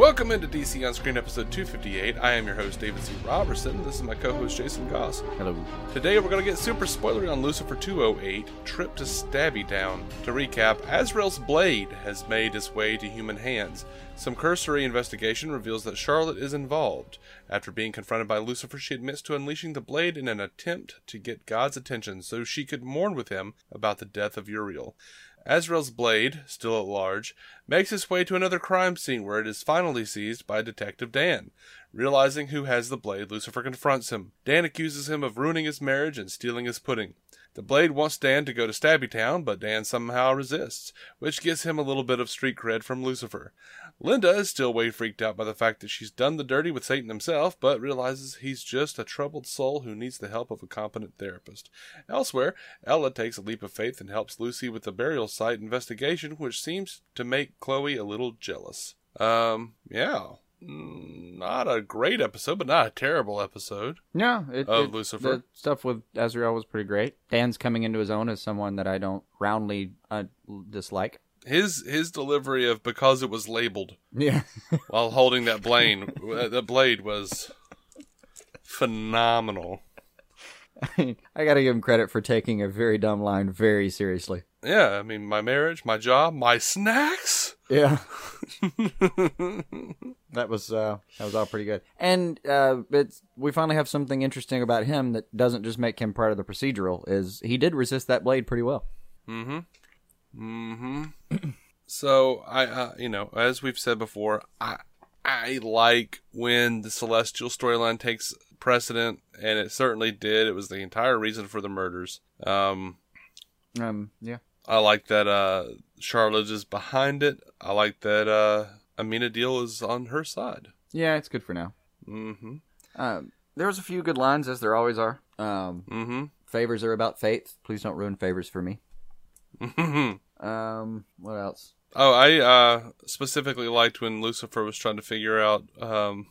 Welcome into DC On Screen episode 258. I am your host, David C. Roberson. This is my co host, Jason Goss. Hello. Today we're going to get super spoilery on Lucifer 208, Trip to Stabby Town. To recap, Azrael's blade has made its way to human hands. Some cursory investigation reveals that Charlotte is involved. After being confronted by Lucifer, she admits to unleashing the blade in an attempt to get God's attention so she could mourn with him about the death of Uriel. Azrael's blade, still at large, makes its way to another crime scene where it is finally seized by Detective Dan. Realizing who has the blade, Lucifer confronts him. Dan accuses him of ruining his marriage and stealing his pudding. The Blade wants Dan to go to Stabby Town, but Dan somehow resists, which gives him a little bit of street cred from Lucifer. Linda is still way freaked out by the fact that she's done the dirty with Satan himself, but realizes he's just a troubled soul who needs the help of a competent therapist. Elsewhere, Ella takes a leap of faith and helps Lucy with the burial site investigation, which seems to make Chloe a little jealous. Um, yeah. Not a great episode, but not a terrible episode. No, it, Of it- Lucifer. The stuff with Azrael was pretty great. Dan's coming into his own as someone that I don't roundly uh, dislike. His his delivery of because it was labeled Yeah. while holding that blade that blade was phenomenal. I got to give him credit for taking a very dumb line very seriously. Yeah, I mean my marriage, my job, my snacks. Yeah. that was uh, that was all pretty good. And uh, it's we finally have something interesting about him that doesn't just make him part of the procedural. Is he did resist that blade pretty well. Mm-hmm. Mm-hmm. so I, uh, you know, as we've said before, I I like when the celestial storyline takes precedent, and it certainly did. It was the entire reason for the murders. Um, Um. Yeah. I like that uh, Charlotte is behind it. I like that uh, Amenadiel is on her side. Yeah. It's good for now. Mm-hmm. Um. There was a few good lines as there always are. Um. Mm-hmm. Favors are about faith. Please don't ruin favors for me. Mm-hmm. Um, what else? Oh, I uh, specifically liked when Lucifer was trying to figure out. Um,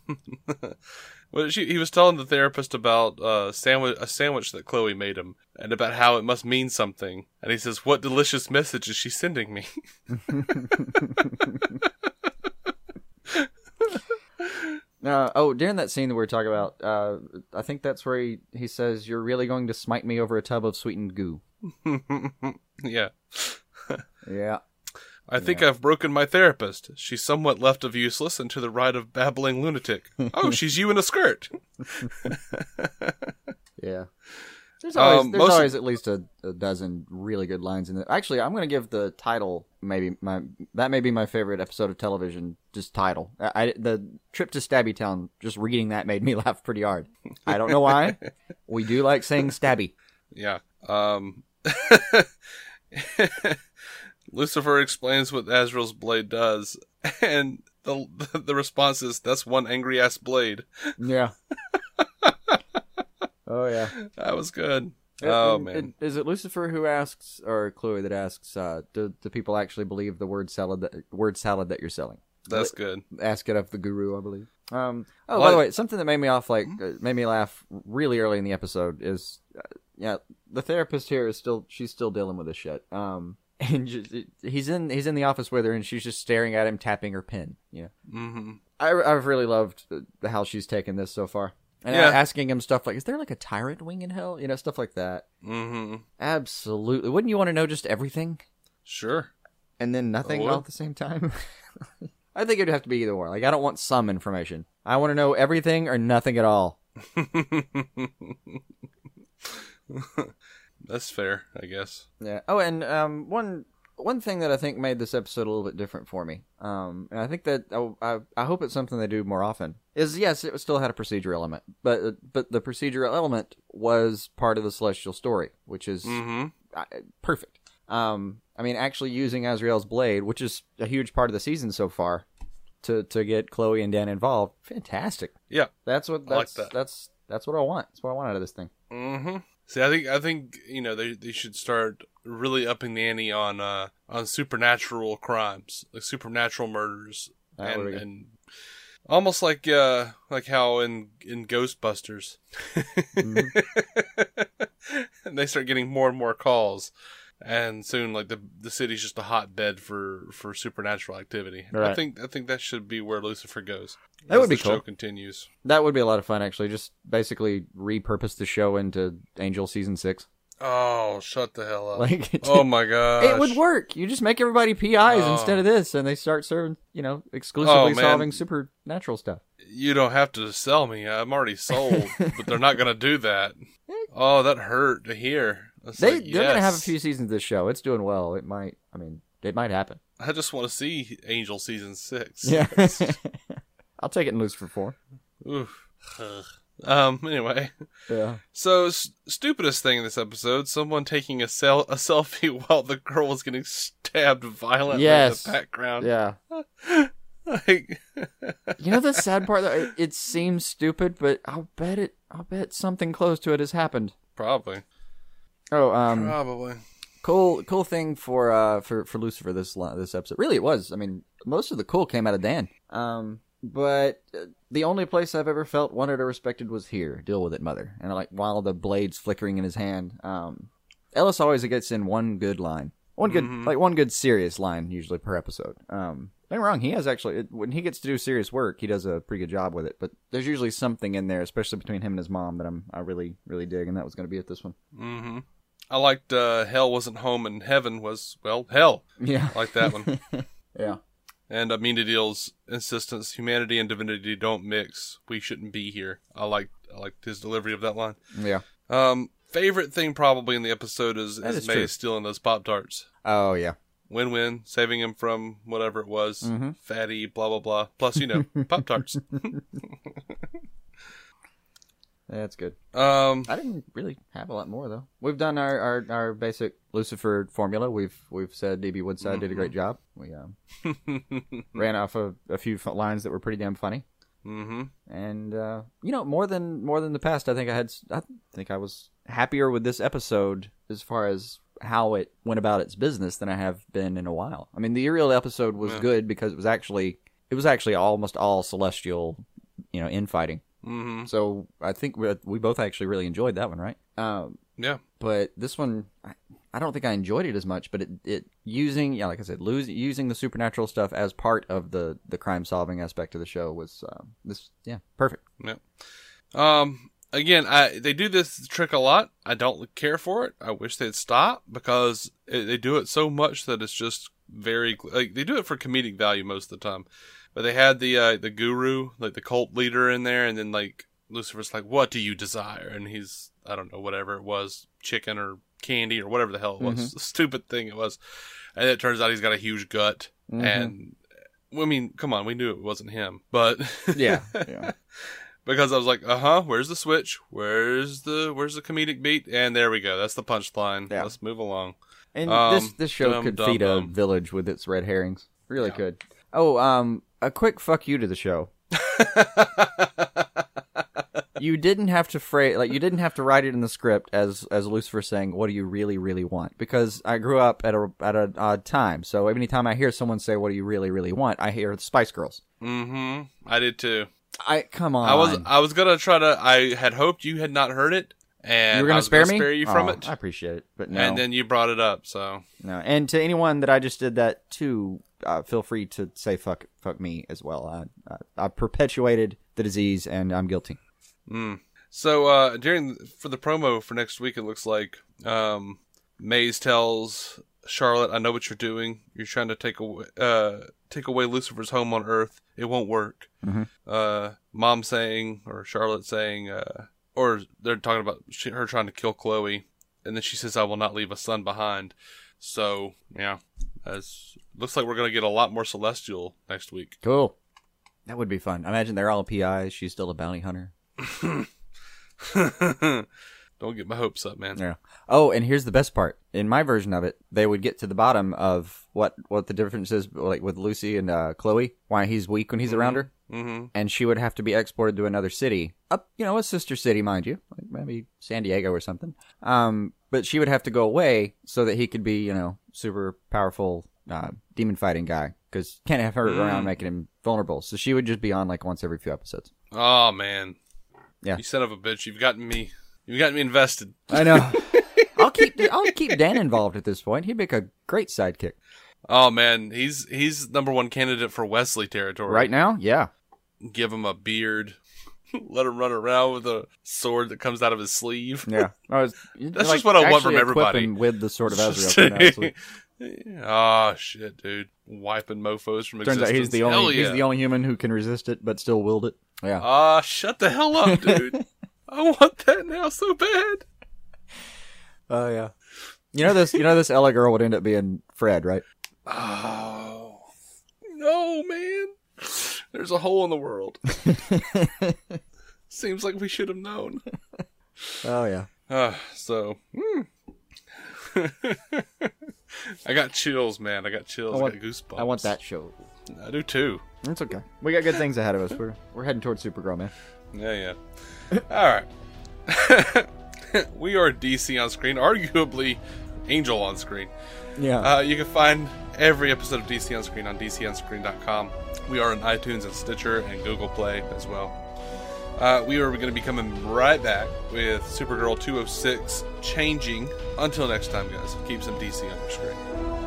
well, she, he was telling the therapist about uh, sandwich, a sandwich that Chloe made him, and about how it must mean something. And he says, "What delicious message is she sending me?" Uh, oh, during that scene that we were talking about, uh, I think that's where he, he says, "You're really going to smite me over a tub of sweetened goo." yeah, Yeah. I think I've broken my therapist. She's somewhat left of useless and to the right of babbling lunatic. oh, she's you in a skirt. Yeah. There's always Um, there's always at least a, a dozen really good lines in it. Actually, I'm going to give the title maybe my that may be my favorite episode of television. Just title. I, I the trip to Stabby Town. Just reading that made me laugh pretty hard. I don't know why. we do like saying Stabby. Yeah. Um, Lucifer explains what Azrael's blade does, and the the response is, "That's one angry ass blade." Yeah. Oh yeah. That was good. Oh And- man, and is it Lucifer who asks, or Chloe that asks, uh, do, do people actually believe the word salad that word salad that you're selling? that's good. Ask it of the guru, I believe. Um, oh, by the way, something that made me off, like, uh, made me laugh really early in the episode is, uh, yeah, the therapist here is still, she's still dealing with this shit. Um, and just, he's in, he's in the office with her, and she's just staring at him, tapping her pen. You know, hmm I, I've really loved how she's taken this so far. And Yeah. asking him stuff like, is there like a tyrant wing in hell? You know, stuff like that. Mm-hmm. Absolutely. Wouldn't you want to know just everything Sure. and then nothing all at the same time? I think it'd have to be either or. Like, I don't want some information. I want to know everything or nothing at all. that's fair, I guess. Yeah. Oh, and um, one one thing that I think made this episode a little bit different for me, um, and I think that I, I, I hope it's something they do more often. Is yes, it still had a procedure element, but but the procedural element was part of the celestial story, which is hmm uh, perfect. Um, I mean, actually using Azrael's blade, which is a huge part of the season so far, to to get Chloe and Dan involved, fantastic. Yeah. That's what I like that's that. that's that's what I want. That's what I want out of this thing. hmm See, I think I think you know they they should start really upping the ante on uh on supernatural crimes, like supernatural murders, That and and almost like uh like how in in Ghostbusters, Mm-hmm. and they start getting more and more calls. and soon like the the city's just a hotbed for for supernatural activity. I think I think that should be where Lucifer goes. That would be the show cool. continues. That would be a lot of fun, actually. Just basically repurpose the show into Angel season six. Oh, shut the hell up! Like, oh my god, it would work. You just make everybody PIs Oh. instead of this, and they start serving, you know, oh, exclusively Oh, solving supernatural stuff. You don't have to sell me. I'm already sold, but they're not gonna do that. Oh, that hurt to hear. It's They like, they're gonna have a few seasons of this show. It's doing well. It might. I mean, it might happen. I just want to see Angel season six. Yeah. I'll take it in Lucifer four. Oof. Um. Anyway, Yeah. so s- stupidest thing in this episode: someone taking a sel- a selfie while the girl was getting stabbed violently Yes. in the background. Yeah. Like, You know the sad part though, it, it seems stupid, but I'll bet it. I'll bet something close to it has happened. probably. Oh, um, Probably. cool, cool thing for uh for for Lucifer this this episode. Really, it was. I mean, most of the cool came out of Dan. Um, but uh, the only place I've ever felt wanted or respected was here. Deal with it, mother. And like while the blade's flickering in his hand, um, Ellis always gets in one good line, one good Mhm. like one good serious line usually per episode. Um. Me wrong, he has actually it- when he gets to do serious work, he does a pretty good job with it. But there's usually something in there, especially between him and his mom, that I'm I really really dig, and that was going to be at this one. Mm-hmm. I liked uh, hell wasn't home and heaven was well hell. Yeah, I like that one. yeah. And Amenadiel's insistence: humanity and divinity don't mix. We shouldn't be here. I liked I liked his delivery of that line. Yeah. Um, favorite thing probably in the episode is, is is May true. stealing those pop tarts. Oh yeah. Win win, saving him from whatever it was, Mhm. fatty, blah blah blah. Plus, you know, pop tarts. That's good. Um, I didn't really have a lot more though. We've done our, our, our basic Lucifer formula. We've we've said DB Woodside did a great job. We um, ran off a, a few lines that were pretty damn funny, mm-hmm. and uh, you know more than more than the past. I think I had I think I was happier with this episode as far as how it went about its business than I have been in a while. I mean, the Uriel episode was Yeah. good because it was actually it was actually almost all celestial, you know, infighting. Mm-hmm. So I think we, we both actually really enjoyed that one, right? Um, Yeah. but this one, I, I don't think I enjoyed it as much. But it, it using, yeah, like I said, losing using the supernatural stuff as part of the the crime solving aspect of the show was um, this, yeah, perfect. Yeah. Um. Again, I they do this trick a lot. I don't care for it. I wish they'd stop because it, they do it so much that it's just very like they do it for comedic value most of the time. But they had the uh, the guru, like the cult leader, in there, and then like Lucifer's like, "What do you desire?" And he's I don't know whatever it was, chicken or candy or whatever the hell it was, stupid thing it was. And it turns out he's got a huge gut, Mhm. and I mean, come on, we knew it wasn't him, but Yeah, yeah. because I was like, uh huh, where's the switch? Where's the where's the comedic beat? And there we go. That's the punchline. Yeah. Let's move along. And Um, this this show dum, could dum, feed a village with its red herrings. Really could. Oh, um, a quick fuck you to the show. you didn't have to phrase like you didn't have to write it in the script as as Lucifer saying, "What do you really really want?" Because I grew up at a at a odd time, so anytime I hear someone say, "What do you really really want?" I hear the Spice Girls. mm-hmm. I did too. I come on. I was I was gonna try to. I had hoped you had not heard it, and you were gonna spare me? spare you from Oh, it. I appreciate it, but no, And then you brought it up. So no. And to anyone that I just did that to, uh, feel free to say fuck fuck me as well. I, I, I perpetuated the disease, and I'm guilty. Mm. So uh, during for the promo for next week, it looks like um, Maze tells Charlotte, "I know what you're doing. You're trying to take away uh, take away Lucifer's home on Earth. It won't work." Mhm. Uh, Mom saying, or Charlotte saying, uh, or they're talking about she, her trying to kill Chloe, and then she says, "I will not leave a son behind." So yeah, as looks like we're gonna get a lot more Celestial next week. Cool. That would be fun. Imagine they're all PIs. She's still a bounty hunter. Don't get my hopes up, man. Yeah. Oh, and here's the best part. In my version of it, they would get to the bottom of what what the difference is, like with Lucy and uh, Chloe, why he's weak when he's around her, Mm-hmm. and she would have to be exported to another city, up, you know, a sister city, mind you, like maybe San Diego or something. Um, but she would have to go away so that he could be, you know, super powerful uh, demon fighting guy, because can't have her around making him vulnerable. So she would just be on like once every few episodes. Oh man. Yeah. You son of a bitch. You've gotten me. You've gotten me invested. I know. I'll keep I'll keep Dan involved at this point. He'd make a great sidekick. Oh man, he's he's number one candidate for Wesley territory. Right now, yeah. Give him a beard. Let him run around with a sword that comes out of his sleeve. Yeah, was, That's just what I want from everybody. With the sword of Azrael. honestly. oh shit, dude! Wiping mofo's from Turns existence. out he's the Hell only yeah. he's the only human who can resist it but still wield it. Yeah. Ah, shut the hell up, dude! I want that now so bad. Oh yeah. You know this. You know this Ella girl would end up being Fred, right? Oh no, man! There's a hole in the world. Seems like we should have known. Oh yeah. Uh, so, hmm. I got chills, man. I got chills. I, want- got goosebumps. I want that show. I do too. It's okay. We got good things ahead of us. We're we're heading towards Supergirl, man. Yeah, yeah. All right. we are DC on screen, arguably Angel on screen. Yeah. Uh, you can find every episode of DC on screen on DCOnScreen.com. We are on iTunes and Stitcher and Google Play as well. Uh, we are going to be coming right back with Supergirl 206 changing. Until next time, guys, keep some DC on your screen.